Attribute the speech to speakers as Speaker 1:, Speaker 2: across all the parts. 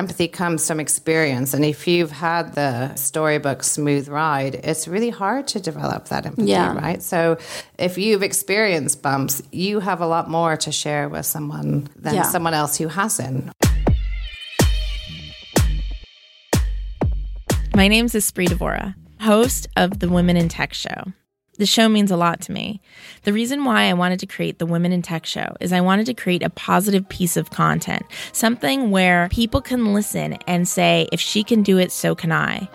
Speaker 1: Empathy comes from experience. And if you've had the storybook smooth ride, it's really hard to develop that empathy,
Speaker 2: Yeah.
Speaker 1: right? So if you've experienced bumps, you have a lot more to share with someone than
Speaker 2: Yeah.
Speaker 1: someone else who hasn't.
Speaker 3: My name is Espree Devora, host of the Women in Tech Show. The show means a lot to me. The reason why I wanted to create the Women in Tech Show is I wanted to create a positive piece of content, something where people can listen and say, if she can do it, so can I.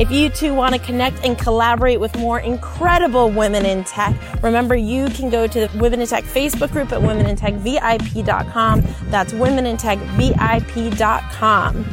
Speaker 2: If you too want to connect and collaborate with more incredible women in tech, remember you can go to the Women in Tech Facebook group at womenintechvip.com. That's womenintechvip.com.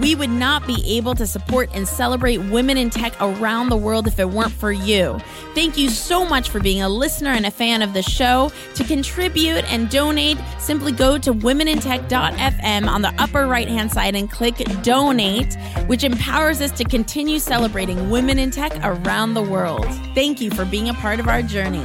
Speaker 3: We would not be able to support and celebrate women in tech around the world if it weren't for you. Thank you so much for being a listener and a fan of the show. To contribute and donate, simply go to womenintech.fm on the upper right hand side and click donate, which empowers us to continue celebrating women in tech around the world. Thank you for being a part of our journey.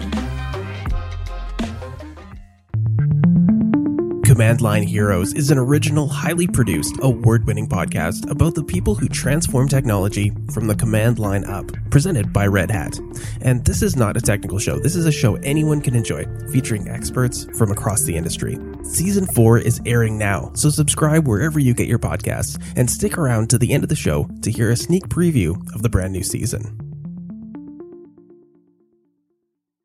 Speaker 4: Command Line Heroes is an original, highly produced, award winning podcast about the people who transform technology from the command line up, presented by Red Hat. And this is not a technical show, this is a show anyone can enjoy, featuring experts from across the industry. Season 4 is airing now, so subscribe wherever you get your podcasts and stick around to the end of the show to hear a sneak preview of the brand new season.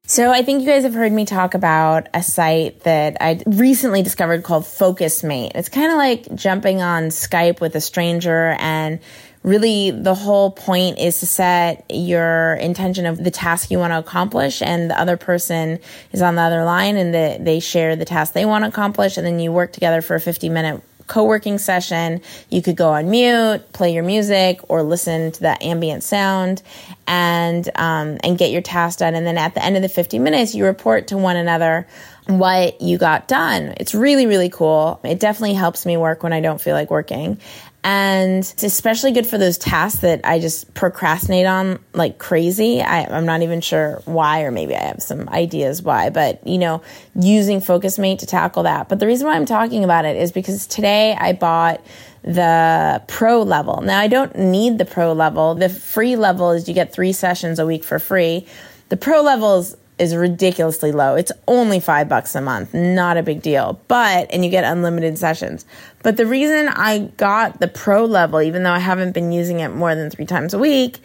Speaker 2: So I think you guys have heard me talk about a site that I recently discovered called FocusMate. It's kind of like jumping on Skype with a stranger and really the whole point is to set your intention of the task you want to accomplish and the other person is on the other line and the, they share the task they want to accomplish and then you work together for a 50 minute co-working session you could go on mute play your music or listen to that ambient sound and um, and get your task done. And then at the end of the 50 minutes you report to one another what you got done. It's really really cool. It definitely helps me work when i don't feel like working and it's especially good for those tasks that I just procrastinate on like crazy. I, I'm not even sure why, or maybe I have some ideas why, but you know, using FocusMate to tackle that. But the reason why I'm talking about it is because today I bought the pro level. Now I don't need the pro level. The free level is you get three sessions a week for free. The pro level is is ridiculously low. It's only five bucks a month, not a big deal. But, and you get unlimited sessions. But the reason I got the pro level, even though I haven't been using it more than three times a week,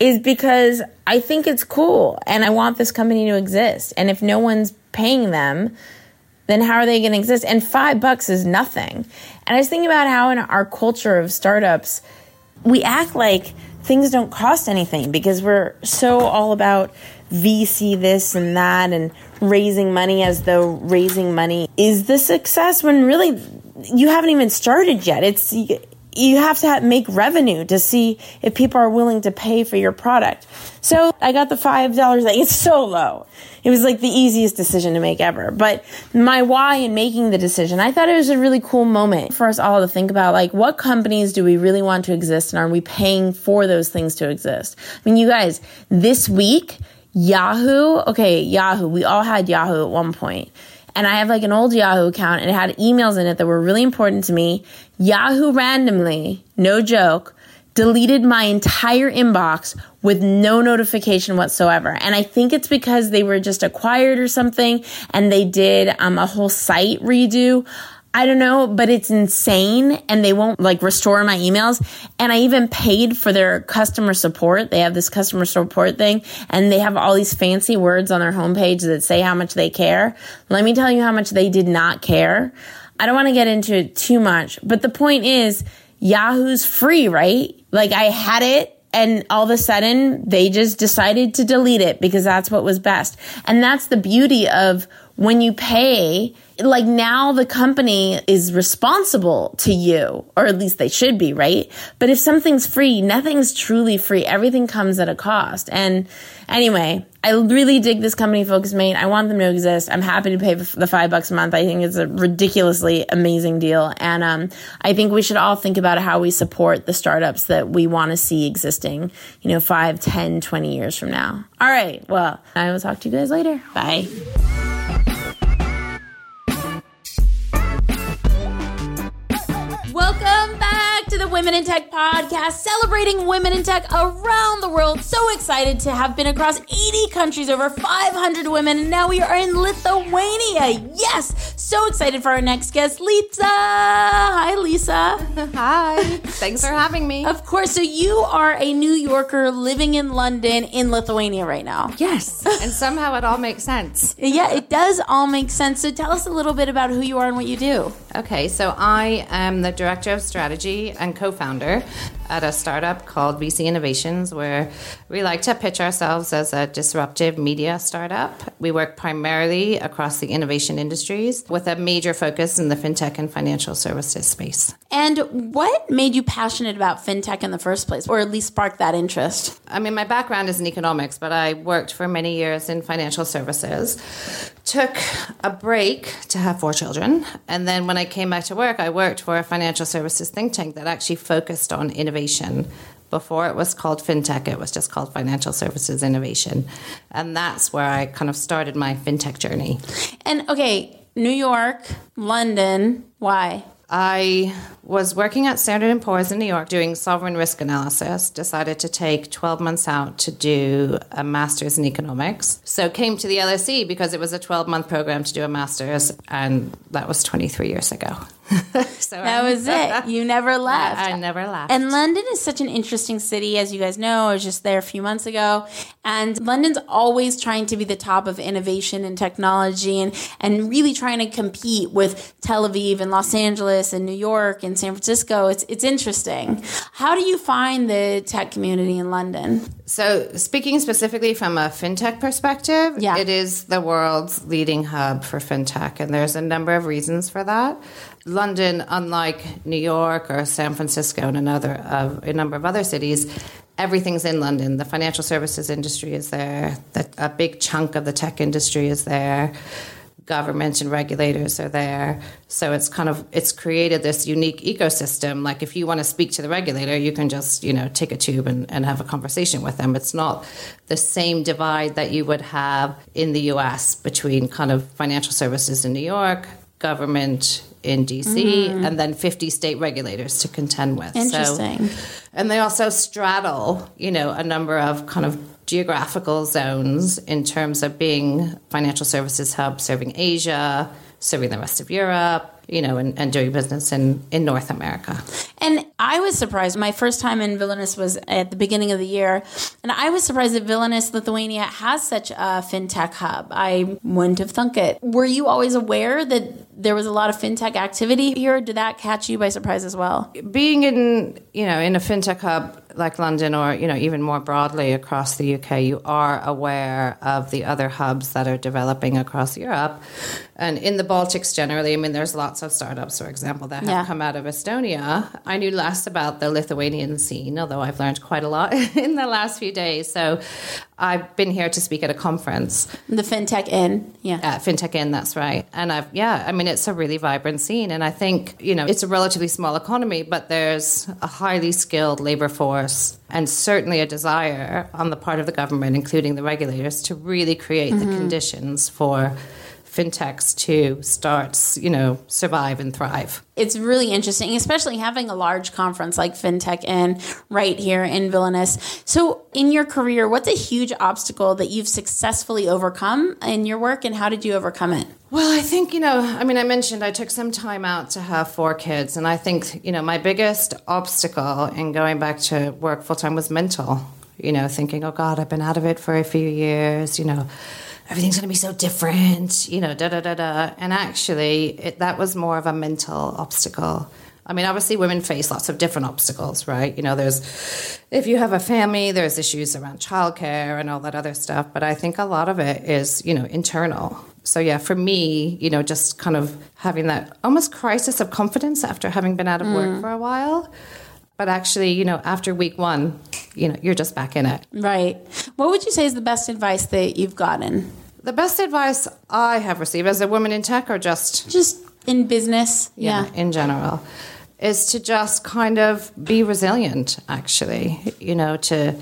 Speaker 2: is because I think it's cool and I want this company to exist. And if no one's paying them, then how are they going to exist? And five bucks is nothing. And I was thinking about how in our culture of startups, we act like things don't cost anything because we're so all about VC this and that and raising money as though raising money is the success when really you haven't even started yet. It's you have to have, make revenue to see if people are willing to pay for your product. So I got the five dollars. It's so low. It was like the easiest decision to make ever. But my why in making the decision, I thought it was a really cool moment for us all to think about like what companies do we really want to exist and are we paying for those things to exist? I mean, you guys, this week, Yahoo, okay, Yahoo, we all had Yahoo at one point and I have like an old Yahoo account and it had emails in it that were really important to me. Yahoo randomly, no joke, deleted my entire inbox with no notification whatsoever. And I think it's because they were just acquired or something and they did um, a whole site redo. I don't know, but it's insane and they won't like restore my emails. And I even paid for their customer support. They have this customer support thing and they have all these fancy words on their homepage that say how much they care. Let me tell you how much they did not care. I don't want to get into it too much, but the point is Yahoo's free, right? Like I had it and all of a sudden they just decided to delete it because that's what was best. And that's the beauty of when you pay, like now the company is responsible to you, or at least they should be, right? But if something's free, nothing's truly free. Everything comes at a cost. And anyway, I really dig this company, Focus Mate. I want them to exist. I'm happy to pay the five bucks a month. I think it's a ridiculously amazing deal. And um, I think we should all think about how we support the startups that we want to see existing, you know, five, ten, twenty years from now. All right. Well, I will talk to you guys later. Bye.
Speaker 3: Women in Tech podcast, celebrating women in tech around the world. So excited to have been across 80 countries, over 500 women, and now we are in Lithuania. Yes, so excited for our next guest, Lisa. Hi, Lisa.
Speaker 1: Hi. Thanks for having me.
Speaker 3: Of course. So you are a New Yorker living in London in Lithuania right now.
Speaker 1: Yes. and somehow it all makes sense.
Speaker 3: Yeah, it does all make sense. So tell us a little bit about who you are and what you do.
Speaker 1: Okay, so I am the director of strategy and co founder at a startup called VC Innovations, where we like to pitch ourselves as a disruptive media startup. We work primarily across the innovation industries with a major focus in the fintech and financial services space.
Speaker 3: And what made you passionate about fintech in the first place, or at least sparked that interest?
Speaker 1: I mean, my background is in economics, but I worked for many years in financial services. Took a break to have four children. And then when I came back to work, I worked for a financial services think tank that actually focused on innovation. Before it was called fintech, it was just called financial services innovation. And that's where I kind of started my fintech journey.
Speaker 3: And okay, New York, London, why?
Speaker 1: I was working at Standard & Poor's in New York doing sovereign risk analysis, decided to take 12 months out to do a master's in economics. So came to the LSE because it was a 12-month program to do a master's and that was 23 years ago.
Speaker 3: so that was it. You never left.
Speaker 1: I, I, never left.
Speaker 3: And London is such an interesting city, as you guys know. I was just there a few months ago, and London's always trying to be the top of innovation and technology, and and really trying to compete with Tel Aviv and Los Angeles and New York and San Francisco. It's it's interesting. How do you find the tech community in London?
Speaker 1: So, speaking specifically from a fintech perspective,
Speaker 3: yeah.
Speaker 1: it is the world's leading hub for fintech, and there's a number of reasons for that. London, unlike New York or San Francisco and another uh, a number of other cities, everything's in London. The financial services industry is there. The, a big chunk of the tech industry is there. Government and regulators are there. So it's kind of it's created this unique ecosystem. Like if you want to speak to the regulator, you can just you know take a tube and, and have a conversation with them. It's not the same divide that you would have in the U.S. between kind of financial services in New York, government in DC mm-hmm. and then 50 state regulators to contend with.
Speaker 3: Interesting.
Speaker 1: So, and they also straddle, you know, a number of kind of geographical zones in terms of being financial services hub serving Asia, serving the rest of Europe, you know, and, and, doing business in, in North America.
Speaker 3: And I was surprised. My first time in Vilnius was at the beginning of the year, and I was surprised that Vilnius, Lithuania, has such a fintech hub. I wouldn't have thunk it. Were you always aware that there was a lot of fintech activity here? Did that catch you by surprise as well?
Speaker 1: Being in, you know, in a fintech hub like London or you know even more broadly across the UK, you are aware of the other hubs that are developing across Europe, and in the Baltics generally. I mean, there's lots of startups, for example, that have yeah. come out of Estonia. I knew less about the Lithuanian scene, although I've learned quite a lot in the last few days. So I've been here to speak at a conference.
Speaker 3: The FinTech Inn, yeah.
Speaker 1: At FinTech Inn, that's right. And I've, yeah, I mean, it's a really vibrant scene. And I think, you know, it's a relatively small economy, but there's a highly skilled labor force and certainly a desire on the part of the government, including the regulators, to really create mm-hmm. the conditions for fintechs to start, you know, survive and thrive.
Speaker 3: It's really interesting, especially having a large conference like FinTech Inn right here in Vilnius. So, in your career, what's a huge obstacle that you've successfully overcome in your work, and how did you overcome it?
Speaker 1: Well, I think, you know, I mean, I mentioned I took some time out to have four kids, and I think, you know, my biggest obstacle in going back to work full time was mental. You know, thinking, oh God, I've been out of it for a few years, you know everything's going to be so different, you know, da da da da. And actually, it, that was more of a mental obstacle. I mean, obviously, women face lots of different obstacles, right? You know, there's, if you have a family, there's issues around childcare and all that other stuff. But I think a lot of it is, you know, internal. so yeah, for me, you know, just kind of having that almost crisis of confidence after having been out of work mm. for a while. But actually, you know, after week one, you know, you're just back in it.
Speaker 3: Right. What would you say is the best advice that you've gotten?
Speaker 1: The best advice I have received as a woman in tech or just
Speaker 3: Just in business. Yeah.
Speaker 1: in general is to just kind of be resilient actually you know to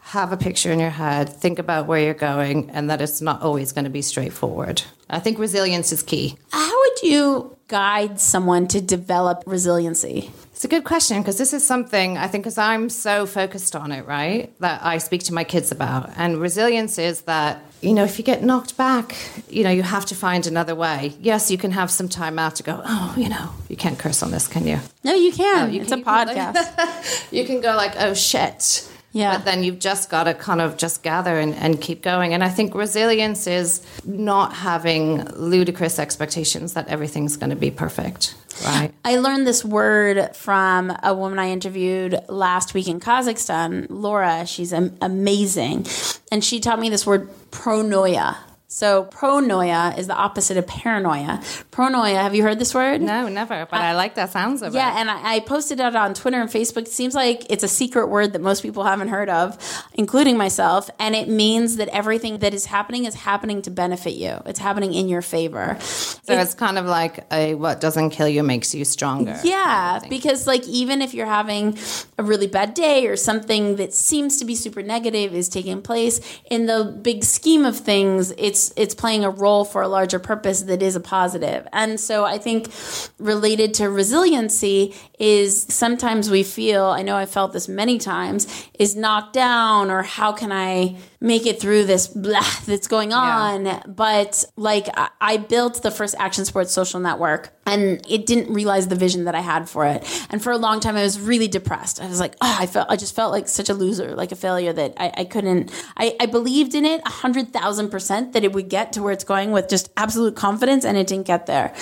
Speaker 1: have a picture in your head think about where you're going and that it's not always going to be straightforward i think resilience is key
Speaker 3: How would you guide someone to develop resiliency?
Speaker 1: It's a good question because this is something I think because I'm so focused on it, right? That I speak to my kids about. And resilience is that, you know, if you get knocked back, you know, you have to find another way. Yes, you can have some time out to go, oh, you know, you can't curse on this, can you?
Speaker 3: No, you can.
Speaker 1: Um, you
Speaker 3: it's
Speaker 1: can-
Speaker 3: a
Speaker 1: you can, like-
Speaker 3: podcast.
Speaker 1: you can go like, oh shit.
Speaker 3: Yeah.
Speaker 1: But then you've just got to kind of just gather and, and keep going. And I think resilience is not having ludicrous expectations that everything's going to be perfect, right?
Speaker 3: I learned this word from a woman I interviewed last week in Kazakhstan, Laura. She's amazing. And she taught me this word pronoia. So, pronoia is the opposite of paranoia. Pronoia, have you heard this word?
Speaker 1: No, never. But I, like that sounds of
Speaker 3: Yeah,
Speaker 1: it.
Speaker 3: and I, I posted it on Twitter and Facebook. It seems like it's a secret word that most people haven't heard of, including myself. And it means that everything that is happening is happening to benefit you. It's happening in your favor.
Speaker 1: So it's kind of like a what doesn't kill you makes you stronger.
Speaker 3: Yeah, because like even if you're having a really bad day or something that seems to be super negative is taking place, in the big scheme of things, it's it's playing a role for a larger purpose that is a positive. And so I think related to resiliency is sometimes we feel, I know I felt this many times, is knocked down or how can I make it through this blah that's going on. But like I, I built the first action sports social network and it didn't realize the vision that I had for it. And for a long time I was really depressed. I was like, oh, I felt I just felt like such a loser, like a failure that I, I couldn't I, I believed in it a hundred thousand percent that it would get to where it's going with just absolute confidence and it didn't get there.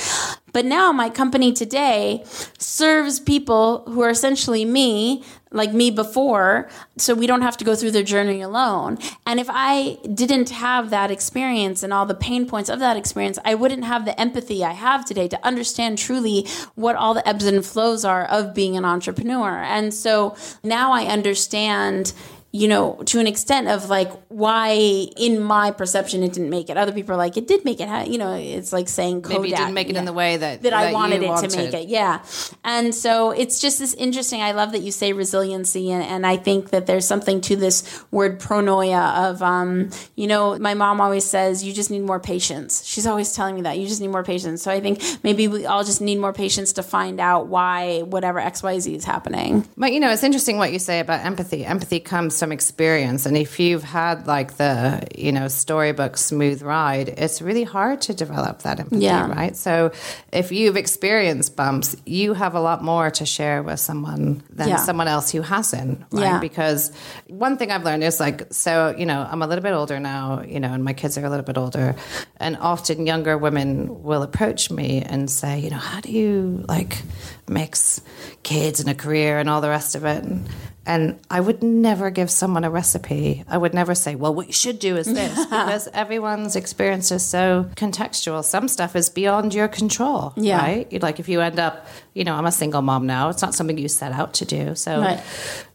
Speaker 3: But now my company today serves people who are essentially me, like me before, so we don't have to go through their journey alone. And if I didn't have that experience and all the pain points of that experience, I wouldn't have the empathy I have today to understand truly what all the ebbs and flows are of being an entrepreneur. And so now I understand you know, to an extent of like why, in my perception, it didn't make it. Other people are like, it did make it. Ha-. You know, it's like saying Kodak.
Speaker 1: Maybe you didn't make it in the way that
Speaker 3: that I
Speaker 1: you
Speaker 3: wanted it
Speaker 1: wanted.
Speaker 3: to make it. Yeah, and so it's just this interesting. I love that you say resiliency, and, and I think that there's something to this word pronoia of, um, you know, my mom always says you just need more patience. She's always telling me that you just need more patience. So I think maybe we all just need more patience to find out why whatever X Y Z is happening.
Speaker 1: But you know, it's interesting what you say about empathy. Empathy comes from experience, and if you've had like the you know storybook smooth ride, it's really hard to develop that empathy,
Speaker 3: Yeah.
Speaker 1: right? So if you've experienced bumps, you have a lot more to share with someone than
Speaker 3: Yeah.
Speaker 1: someone else who hasn't, right?
Speaker 3: Yeah.
Speaker 1: Because one thing I've learned is like, so you know, I'm a little bit older now, you know, and my kids are a little bit older, and often younger women will approach me and say, you know, how do you like mix kids and a career and all the rest of it? And, and I would never give someone a recipe. I would never say, well, what you should do is this, because everyone's experience is so contextual. Some stuff is beyond your control,
Speaker 3: Yeah.
Speaker 1: right? Like if you end up, you know, I'm a single mom now. It's not something you set out to do. So,
Speaker 3: Right.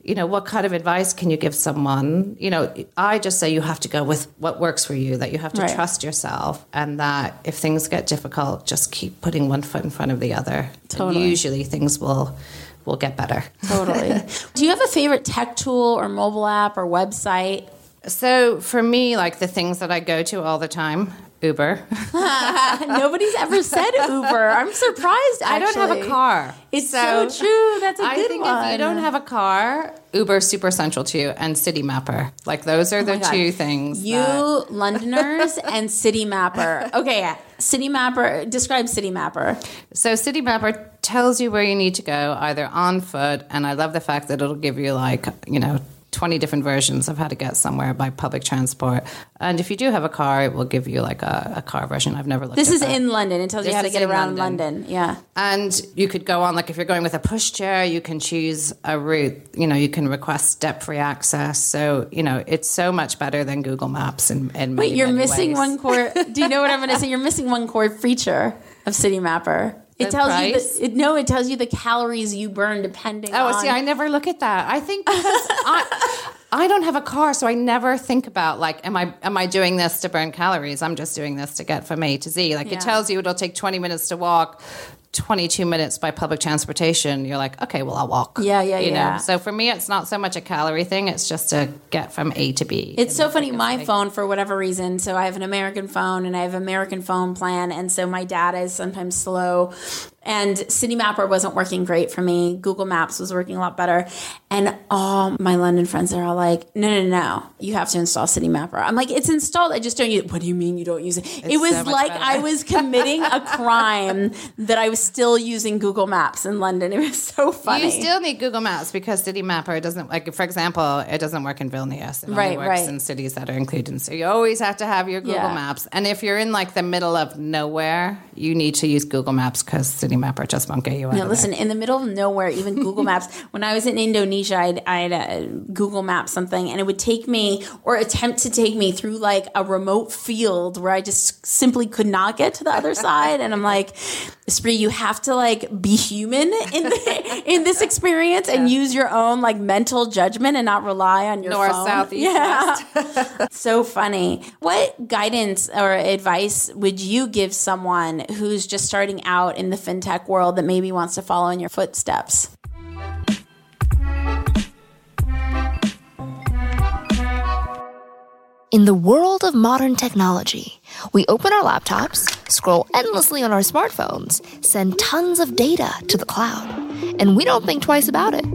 Speaker 1: You know, what kind of advice can you give someone? You know, I just say you have to go with what works for you, that you have to
Speaker 3: Right.
Speaker 1: trust yourself, and that if things get difficult, just keep putting one foot in front of the other. And usually things will will get better.
Speaker 3: Totally. Do you have a favorite tech tool or mobile app or website?
Speaker 1: So for me, like the things that I go to all the time, Uber.
Speaker 3: Nobody's ever said Uber. I'm surprised.
Speaker 1: I don't have a car.
Speaker 3: It's so, true. That's a
Speaker 1: I
Speaker 3: good
Speaker 1: think
Speaker 3: one.
Speaker 1: if you don't have a car, Uber super central to you, and City Mapper. Like those are oh the
Speaker 3: Oh
Speaker 1: two things.
Speaker 3: You
Speaker 1: that-
Speaker 3: Londoners and City Mapper. Okay, City Mapper. Describe City Mapper.
Speaker 1: so City Mapper tells you where you need to go, either on foot, and I love the fact that it'll give you like you know. 20 different versions of how to get somewhere by public transport. And if you do have a car, it will give you like a, a car version. I've never looked
Speaker 3: This is
Speaker 1: that.
Speaker 3: in London. It tells you how to get around
Speaker 1: London.
Speaker 3: London. Yeah.
Speaker 1: And you could go on, like if you're going with a pushchair, you can choose a route. You know, you can request step free access. So, you know, it's so much better than Google Maps in, in many,
Speaker 3: Wait, you're
Speaker 1: many
Speaker 3: missing
Speaker 1: ways.
Speaker 3: one core. Do you know what I'm going to say? You're missing one core feature of City Mapper. It
Speaker 1: The
Speaker 3: tells you the, it, no, it tells you the calories you burn depending
Speaker 1: Oh,
Speaker 3: on.
Speaker 1: see, I never look at that. I think because I, I don't have a car, so I never think about like, am I am I doing this to burn calories? I'm just doing this to get from A to Z. Like
Speaker 3: Yeah.
Speaker 1: it tells you it'll take 20 minutes to walk. 22 minutes by public transportation you're like okay well i'll walk
Speaker 3: Yeah, yeah,
Speaker 1: you
Speaker 3: yeah.
Speaker 1: know so for me it's not so much a calorie thing it's just to get from a to b
Speaker 3: It's so funny. My
Speaker 1: way.
Speaker 3: phone, for whatever reason, so I have an American phone and I have American phone plan, and so my data is sometimes slow. And City Mapper wasn't working great for me. Google Maps was working a lot better. And all my London friends are all like, "No, no, no, you have to install City Mapper." I'm like, "It's installed. I just don't use it." What do you mean you don't use it? it was
Speaker 1: so
Speaker 3: like
Speaker 1: better.
Speaker 3: I was committing a crime that I was still using Google Maps in London. It was so funny.
Speaker 1: You still need Google Maps because City Mapper doesn't like. For example, it doesn't work in Vilnius. It only
Speaker 3: Right,
Speaker 1: works
Speaker 3: right.
Speaker 1: in cities that are included. So you always have to have your Google
Speaker 3: Yeah.
Speaker 1: Maps. And if you're in like the middle of nowhere, you need to use Google Maps because City Mapper just won't get you out.
Speaker 3: No,
Speaker 1: of
Speaker 3: listen,
Speaker 1: there.
Speaker 3: in the middle of nowhere, even Google Maps, when I was in Indonesia, I'd, I'd uh, Google Map something and it would take me or attempt to take me through like a remote field where I just simply could not get to the other side. And I'm like, Spree, you have to like be human in, the, in this experience and use your own like mental judgment and not rely on your
Speaker 1: North,
Speaker 3: phone.
Speaker 1: south, east,
Speaker 3: yeah. so funny. What guidance or advice would you give someone who's just starting out in the fintech world that maybe wants to follow in your footsteps?
Speaker 5: In the world of modern technology, we open our laptops, scroll endlessly on our smartphones, send tons of data to the cloud, and we don't think twice about it.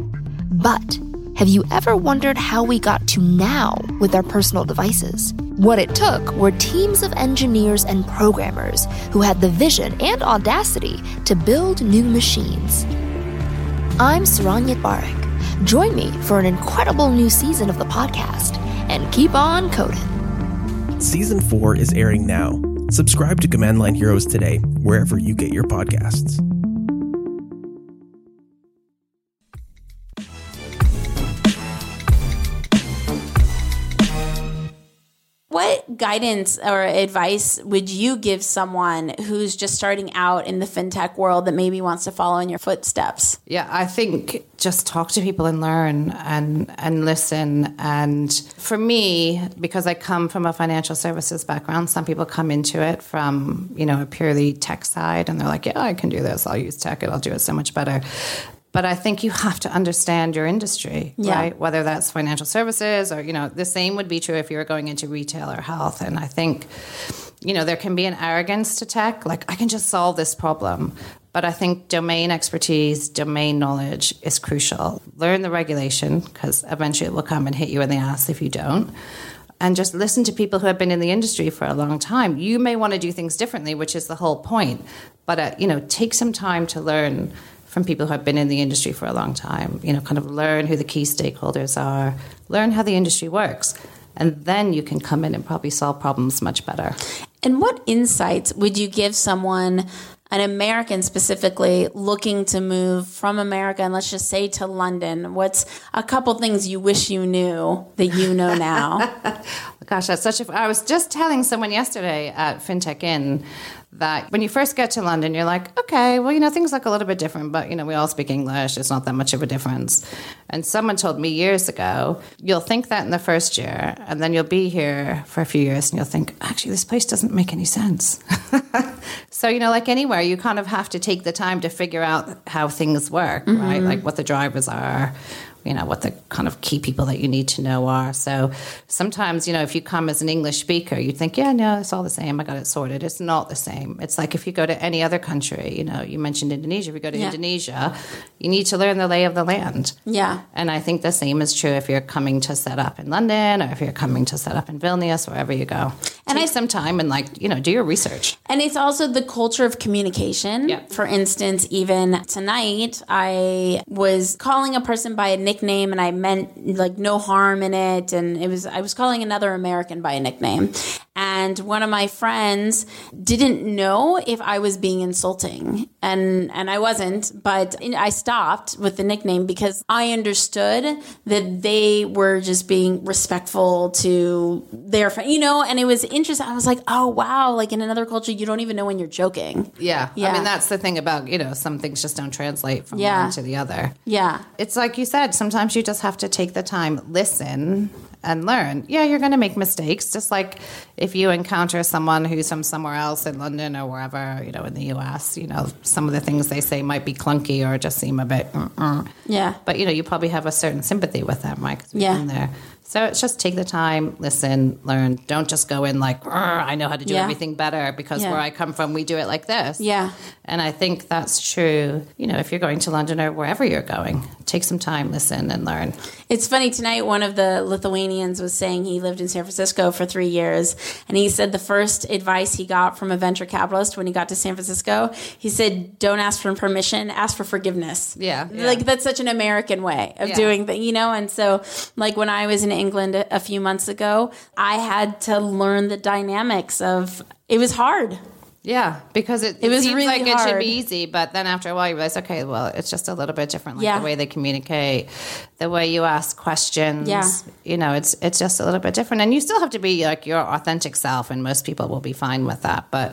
Speaker 5: But have you ever wondered how we got to now with our personal devices? What it took were teams of engineers and programmers who had the vision and audacity to build new machines. I'm Saron Yitbarek. Join me for an incredible new season of the podcast and keep on coding.
Speaker 4: Season 4 is airing now. Subscribe to Command Line Heroes today, wherever you get your podcasts.
Speaker 3: Guidance or advice would you give someone who's just starting out in the fintech world that maybe wants to follow in your footsteps?
Speaker 1: Yeah, I think just talk to people and learn and and listen. And for me, because I come from a financial services background, some people come into it from you know a purely tech side, and they're like, "Yeah, I can do this. I'll use tech, and I'll do it so much better." But I think you have to understand your industry,
Speaker 3: Yeah.
Speaker 1: right? Whether that's financial services or you know the same would be true if you were going into retail or health. And I think you know, there can be an arrogance to tech, like I can just solve this problem. But I think domain expertise, domain knowledge is crucial. Learn the regulation because eventually it will come and hit you in the ass if you don't. And just listen to people who have been in the industry for a long time. You may want to do things differently, which is the whole point. But uh, you know, take some time to learn from people who have been in the industry for a long time. You know, kind of learn who the key stakeholders are, learn how the industry works, and then you can come in and probably solve problems much better.
Speaker 3: And what insights would you give someone, an American specifically, looking to move from America and let's just say to London? What's a couple things you wish you knew that you know now?
Speaker 1: Gosh, that's such a. I was just telling someone yesterday at FinTech Inn that when you first get to London, you're like, okay, well, you know, things look a little bit different, but, you know, we all speak English. It's not that much of a difference. And someone told me years ago, you'll think that in the first year, and then you'll be here for a few years and you'll think, actually, this place doesn't make any sense. so, you know, like anywhere, you kind of have to take the time to figure out how things work, right? Mm-hmm. Like what the drivers are you know what the kind of key people that you need to know are. So sometimes you know if you come as an english speaker you think yeah no it's all the same. I got it sorted. It's not the same. It's like if you go to any other country you know you mentioned indonesia. If you go to
Speaker 3: Yeah.
Speaker 1: indonesia you need to learn the lay of the land.
Speaker 3: Yeah.
Speaker 1: and i think the same is true if you're coming to set up in london or if you're coming to set up in vilnius wherever you go take I, some time and like you know do your research.
Speaker 3: And it's also the culture of communication.
Speaker 1: Yeah.
Speaker 3: For instance, even tonight, I was calling a person by a nickname, and I meant like no harm in it, and it was I was calling another American by a nickname, and one of my friends didn't know if I was being insulting, and and I wasn't, but I stopped with the nickname because I understood that they were just being respectful to their friend, you know, and it was interesting. I was like, oh wow, like in another culture, you don't even know when you're joking.
Speaker 1: Yeah,
Speaker 3: Yeah.
Speaker 1: I mean that's the thing about you know some things just don't translate from
Speaker 3: Yeah.
Speaker 1: one to the other.
Speaker 3: Yeah.
Speaker 1: It's like you said, sometimes you just have to take the time, listen, and learn. Yeah, you're going to make mistakes, just like if you encounter someone who's from somewhere else in London or wherever, you know, in the US, you know, some of the things they say might be clunky or just seem a bit, mm-mm.
Speaker 3: Yeah.
Speaker 1: but you know, you probably have a certain sympathy with them, right? 'Cause we've
Speaker 3: Yeah.
Speaker 1: been there. So it's just take the time, listen, learn. Don't just go in like, I know how to do
Speaker 3: Yeah.
Speaker 1: everything better because
Speaker 3: Yeah.
Speaker 1: where I come from, we do it like this.
Speaker 3: Yeah.
Speaker 1: And I think that's true. You know, if you're going to London or wherever you're going, take some time, listen, and learn.
Speaker 3: It's funny tonight. One of the Lithuanians was saying he lived in San Francisco for three years, and he said the first advice he got from a venture capitalist when he got to San Francisco, he said, "Don't ask for permission, ask for forgiveness."
Speaker 1: Yeah, yeah.
Speaker 3: like that's such an American way of doing things, you know. And so, like when I was in England a, a few months ago, I had to learn the dynamics of. It was hard.
Speaker 1: Yeah, because it,
Speaker 3: It was
Speaker 1: seems
Speaker 3: really
Speaker 1: like it should be easy, but then after a while you realize, okay, well, it's just a little bit different. Like
Speaker 3: Yeah.
Speaker 1: the way they communicate, the way you ask questions.
Speaker 3: Yeah.
Speaker 1: you know, it's it's just a little bit different, and you still have to be like your authentic self, and most people will be fine with that. But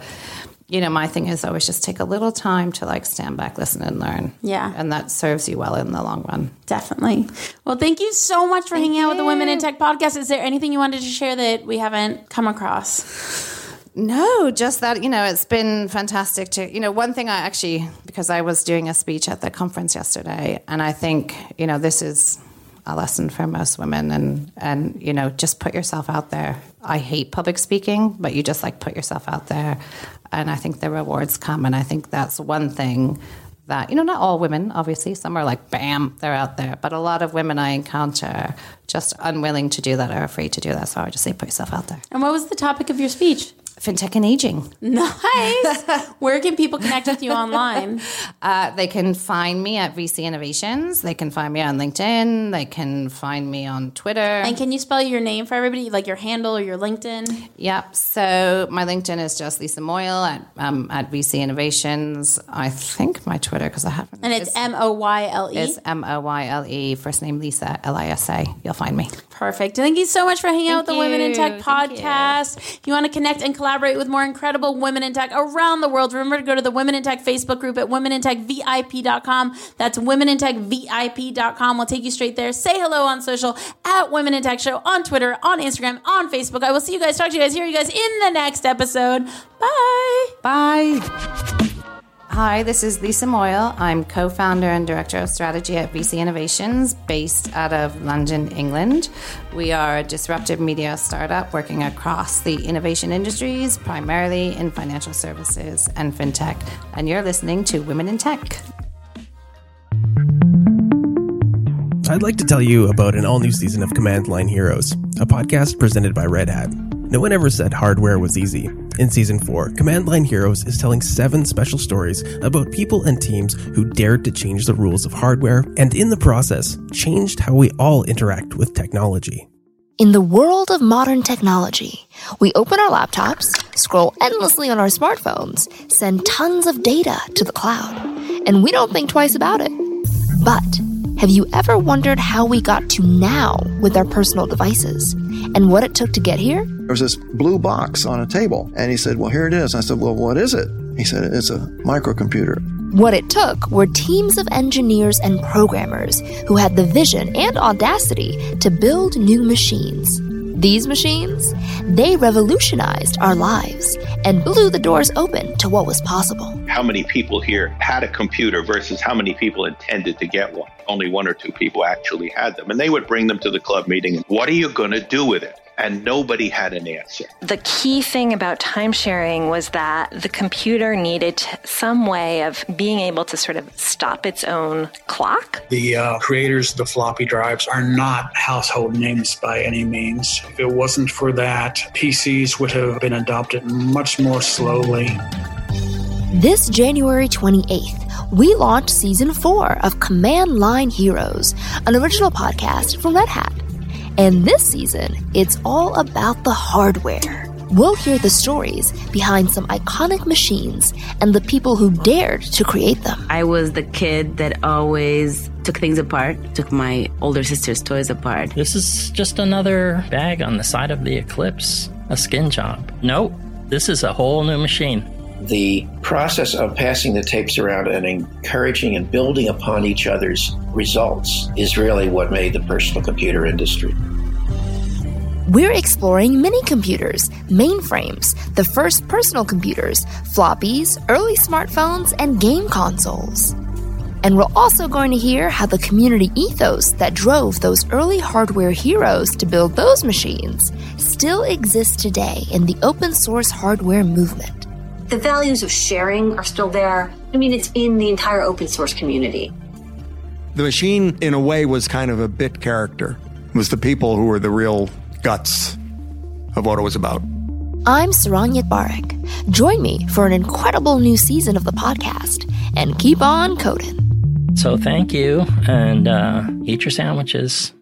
Speaker 1: you know, my thing is always just take a little time to like stand back, listen, and learn.
Speaker 3: Yeah.
Speaker 1: and that serves you well in the long run.
Speaker 3: Definitely. Well, thank you so much for hanging out with the Women in Tech podcast. Is there anything you wanted to share that we haven't come across?
Speaker 1: No, just that, you know, it's been fantastic to, you know, one thing I actually, because I was doing a speech at the conference yesterday, and I think, you know, this is a lesson for most women and, and, you know, just put yourself out there. I hate public speaking, but you just like put yourself out there. And I think the rewards come. And I think that's one thing that, you know, not all women, obviously, some are like, bam, they're out there. But a lot of women I encounter just unwilling to do that or afraid to do that. So I would just say, put yourself out there.
Speaker 3: And what was the topic of your speech?
Speaker 1: Fintech and aging.
Speaker 3: Nice. Where can people connect with you online?
Speaker 1: Uh, they can find me at VC Innovations. They can find me on LinkedIn. They can find me on Twitter.
Speaker 3: And can you spell your name for everybody, like your handle or your LinkedIn?
Speaker 1: Yep. So my LinkedIn is just Lisa Moyle at um, at VC Innovations. I think my Twitter because I haven't.
Speaker 3: And it's M O Y L E.
Speaker 1: It's M O Y L E. First name Lisa L I S A. You'll find me.
Speaker 3: Perfect. Thank you so much for hanging out with the
Speaker 1: Thank
Speaker 3: Women in. Tech
Speaker 1: Thank you.
Speaker 3: podcast. If you want to connect and collaborate with more incredible women in tech around the world, remember to go to the Women in Tech Facebook group at womenintechvip.com. That's womenintechvip.com. We'll take you straight there. Say hello on social at Women in Tech Show on Twitter, on Instagram, on Facebook. I will see you guys, talk to you guys, hear you guys in the next episode. Bye.
Speaker 1: Bye. Hi, this is Lisa Moyle. I'm co founder and director of strategy at VC Innovations, based out of London, England. We are a disruptive media startup working across the innovation industries, primarily in financial services and fintech. And you're listening to Women in Tech.
Speaker 4: I'd like to tell you about an all new season of Command Line Heroes, a podcast presented by Red Hat. No one ever said hardware was easy. In season 4, Command Line Heroes is telling seven special stories about people and teams who dared to change the rules of hardware and, in the process, changed how we all interact with technology.
Speaker 5: In the world of modern technology, we open our laptops, scroll endlessly on our smartphones, send tons of data to the cloud, and we don't think twice about it. But have you ever wondered how we got to now with our personal devices and what it took to get here?
Speaker 6: There was this blue box on a table, and he said, Well, here it is. I said, Well, what is it? He said, It's a microcomputer.
Speaker 5: What it took were teams of engineers and programmers who had the vision and audacity to build new machines. These machines, they revolutionized our lives and blew the doors open to what was possible.
Speaker 7: how many people here had a computer versus how many people intended to get one. Only one or two people actually had them. And they would bring them to the club meeting. And what are you going to do with it? And nobody had an answer.
Speaker 8: The key thing about time sharing was that the computer needed some way of being able to sort of stop its own clock.
Speaker 9: The uh, creators of the floppy drives are not household names by any means. If it wasn't for that, PCs would have been adopted much more slowly.
Speaker 5: This January 28th, we launched season four of Command Line Heroes, an original podcast from Red Hat. And this season, it's all about the hardware. We'll hear the stories behind some iconic machines and the people who dared to create them.
Speaker 10: I was the kid that always took things apart, took my older sister's toys apart.
Speaker 11: This is just another bag on the side of the Eclipse, a skin job. Nope, this is a whole new machine.
Speaker 12: The process of passing the tapes around and encouraging and building upon each other's results is really what made the personal computer industry.
Speaker 5: We're exploring mini computers, mainframes, the first personal computers, floppies, early smartphones, and game consoles. And we're also going to hear how the community ethos that drove those early hardware heroes to build those machines still exists today in the open source hardware movement.
Speaker 13: The values of sharing are still there. I mean, it's in the entire open source community.
Speaker 14: The machine, in a way, was kind of a bit character. It was the people who were the real guts of what it was about.
Speaker 5: I'm Saron Yitbarek. Join me for an incredible new season of the podcast and keep on coding.
Speaker 11: So thank you, and uh, eat your sandwiches.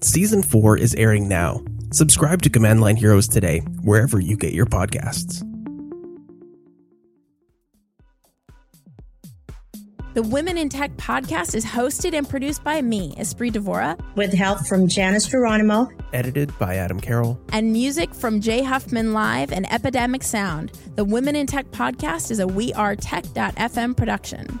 Speaker 4: Season 4 is airing now. Subscribe to Command Line Heroes today, wherever you get your podcasts.
Speaker 3: The Women in Tech podcast is hosted and produced by me, Espree Devora,
Speaker 15: with help from Janice Geronimo,
Speaker 4: edited by Adam Carroll,
Speaker 3: and music from Jay Huffman Live and Epidemic Sound. The Women in Tech podcast is a We Are Tech.fm production.